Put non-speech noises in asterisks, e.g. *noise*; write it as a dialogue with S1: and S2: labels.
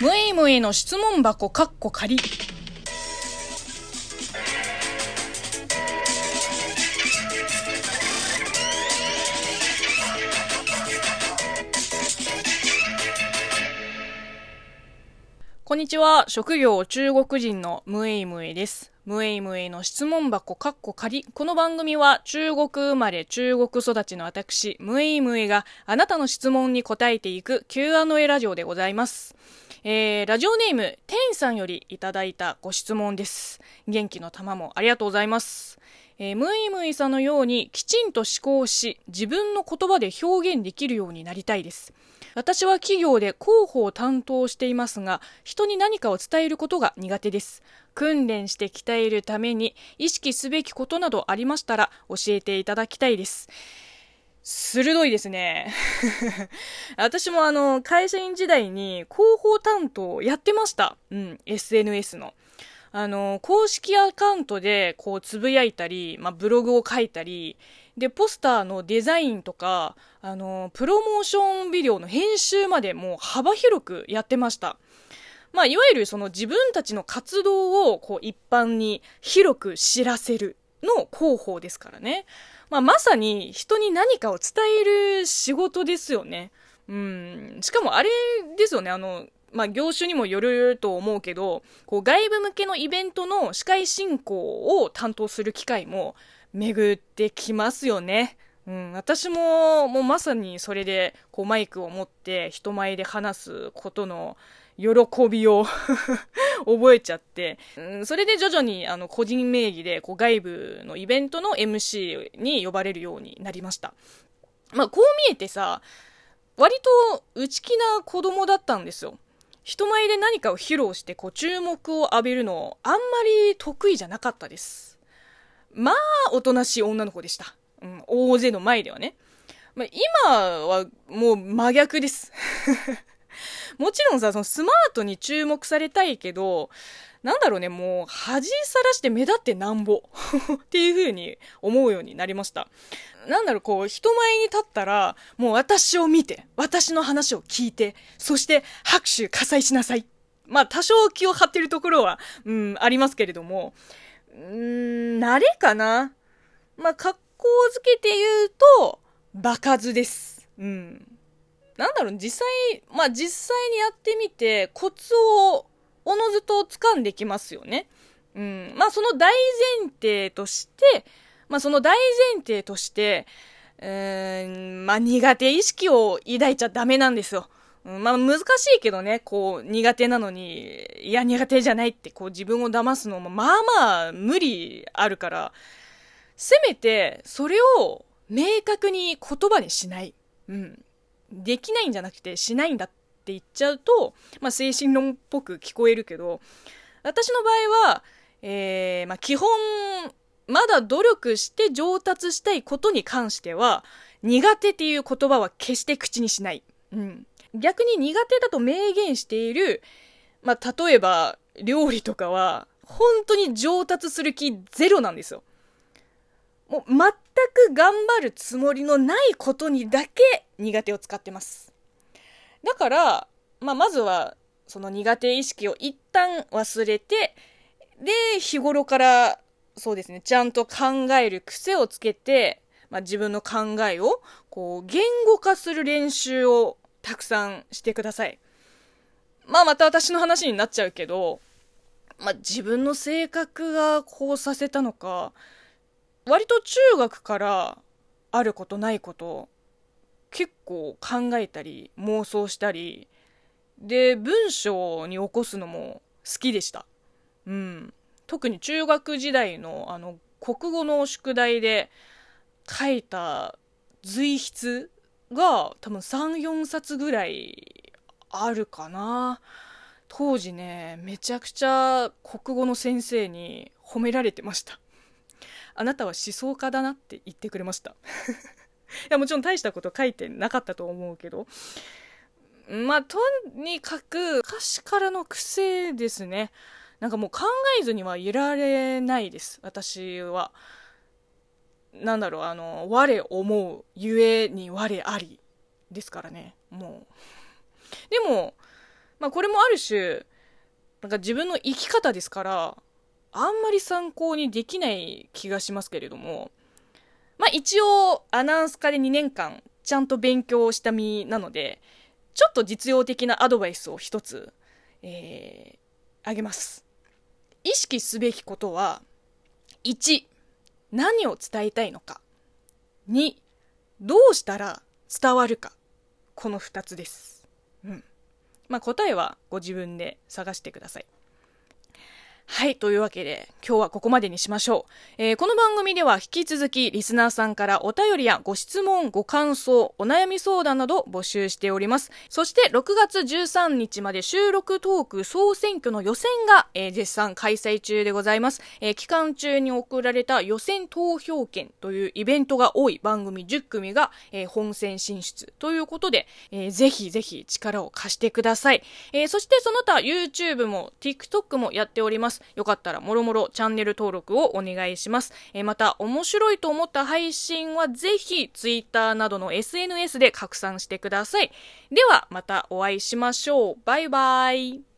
S1: むいむいの質問箱かっこ仮。にちは。職業中国人のムエイムエです。ムエイムエイの質問箱かっこ仮。この番組は中国生まれ中国育ちの私、ムエイムエイがあなたの質問に答えていく Q&A ラジオでございます。えー、ラジオネーム、テインさんよりいただいたご質問です。元気の玉もありがとうございます。えー、ムイムイさんのようにきちんと思考し、自分の言葉で表現できるようになりたいです。私は企業で広報を担当していますが、人に何かを伝えることが苦手です。訓練して鍛えるために意識すべきことなどありましたら教えていただきたいです。鋭いですね。*laughs* 私もあの、会社員時代に広報担当やってました。うん、SNS の。あの、公式アカウントでこうつぶやいたり、まあ、ブログを書いたり、で、ポスターのデザインとか、あの、プロモーションビデオの編集までもう幅広くやってました。まあ、いわゆるその自分たちの活動をこう一般に広く知らせるの広報ですからね。まあ、まさに人に何かを伝える仕事ですよね。うん。しかもあれですよね、あの、まあ、業種にもよると思うけど、こう外部向けのイベントの司会進行を担当する機会も巡ってきますよね。うん、私ももうまさにそれでこうマイクを持って人前で話すことの喜びを *laughs* 覚えちゃって、うん、それで徐々にあの個人名義でこう外部のイベントの MC に呼ばれるようになりました。まあこう見えてさ、割と内気な子供だったんですよ。人前で何かを披露してこう注目を浴びるのあんまり得意じゃなかったです。まあ、おとなしい女の子でした。うん、大勢の前ではね。まあ、今はもう真逆です。もちろんさ、そのスマートに注目されたいけど、なんだろうね、もう恥さらして目立ってなんぼ *laughs* っていう風に思うようになりました。なんだろう、こう、人前に立ったら、もう私を見て、私の話を聞いて、そして拍手喝采しなさい。まあ、多少気を張ってるところは、うん、ありますけれども、うーん、慣れかな？まあ、格好づけて言うと、場数です。うん。なんだろう、実際、まあ実際にやってみて、コツをおのずと掴んできますよね。うん。まあその大前提として、まあその大前提として、うーん、まあ苦手意識を抱いちゃダメなんですよ。うん、まあ難しいけどね、こう苦手なのに、いや苦手じゃないってこう自分を騙すのもまあまあ無理あるから、せめてそれを明確に言葉にしない。うん。できないんじゃなくてしないんだって言っちゃうと、まあ、精神論っぽく聞こえるけど、私の場合は、えー、まあ、基本、まだ努力して上達したいことに関しては、苦手っていう言葉は決して口にしない。うん。逆に苦手だと明言している、まあ、例えば、料理とかは、本当に上達する気ゼロなんですよ。もうく頑張るつもりのないことにだけ苦手を使ってます。だから、まあ、まずはその苦手意識を一旦忘れて、で、日頃からそうですね、ちゃんと考える癖をつけて、まあ、自分の考えをこう言語化する練習をたくさんしてください。まあまた私の話になっちゃうけど、まあ自分の性格がこうさせたのか、割と中学からあることないこと結構考えたり妄想したりで文章に起こすのも好きでした。うん。特に中学時代のあの国語の宿題で書いた随筆が多分34冊ぐらいあるかな。当時ねめちゃくちゃ国語の先生に褒められてました。あなたは思想家だなって言ってくれました。*laughs* いや、もちろん大したこと書いてなかったと思うけど。まあ、とにかく、昔からの癖ですね。なんかもう考えずにはいられないです、私は。なんだろう、あの、我思う、ゆえに我あり、ですからね、もう。でも、まあこれもある種、なんか自分の生き方ですから、あんまり参考にできない気がしますけれども、まあ一応アナウンス科で2年間ちゃんと勉強した身なので、ちょっと実用的なアドバイスを一つ、えー、あげます。意識すべきことは、1、何を伝えたいのか。2、どうしたら伝わるか。この2つです。うん。まあ、答えはご自分で探してください。はい。というわけで、今日はここまでにしましょう。えー、この番組では引き続きリスナーさんからお便りやご質問、ご感想、お悩み相談など募集しております。そして6月13日まで収録トーク総選挙の予選が、えー、絶賛開催中でございます。えー、期間中に送られた予選投票権というイベントが多い番組10組が、え本戦進出ということで、えぜひぜひ力を貸してください。えそしてその他 YouTube も TikTok もやっております。。よかったらもろもろチャンネル登録をお願いします。えー、また、面白いと思った配信はぜひ Twitter などの SNS で拡散してください。では、またお会いしましょう。バイバイ。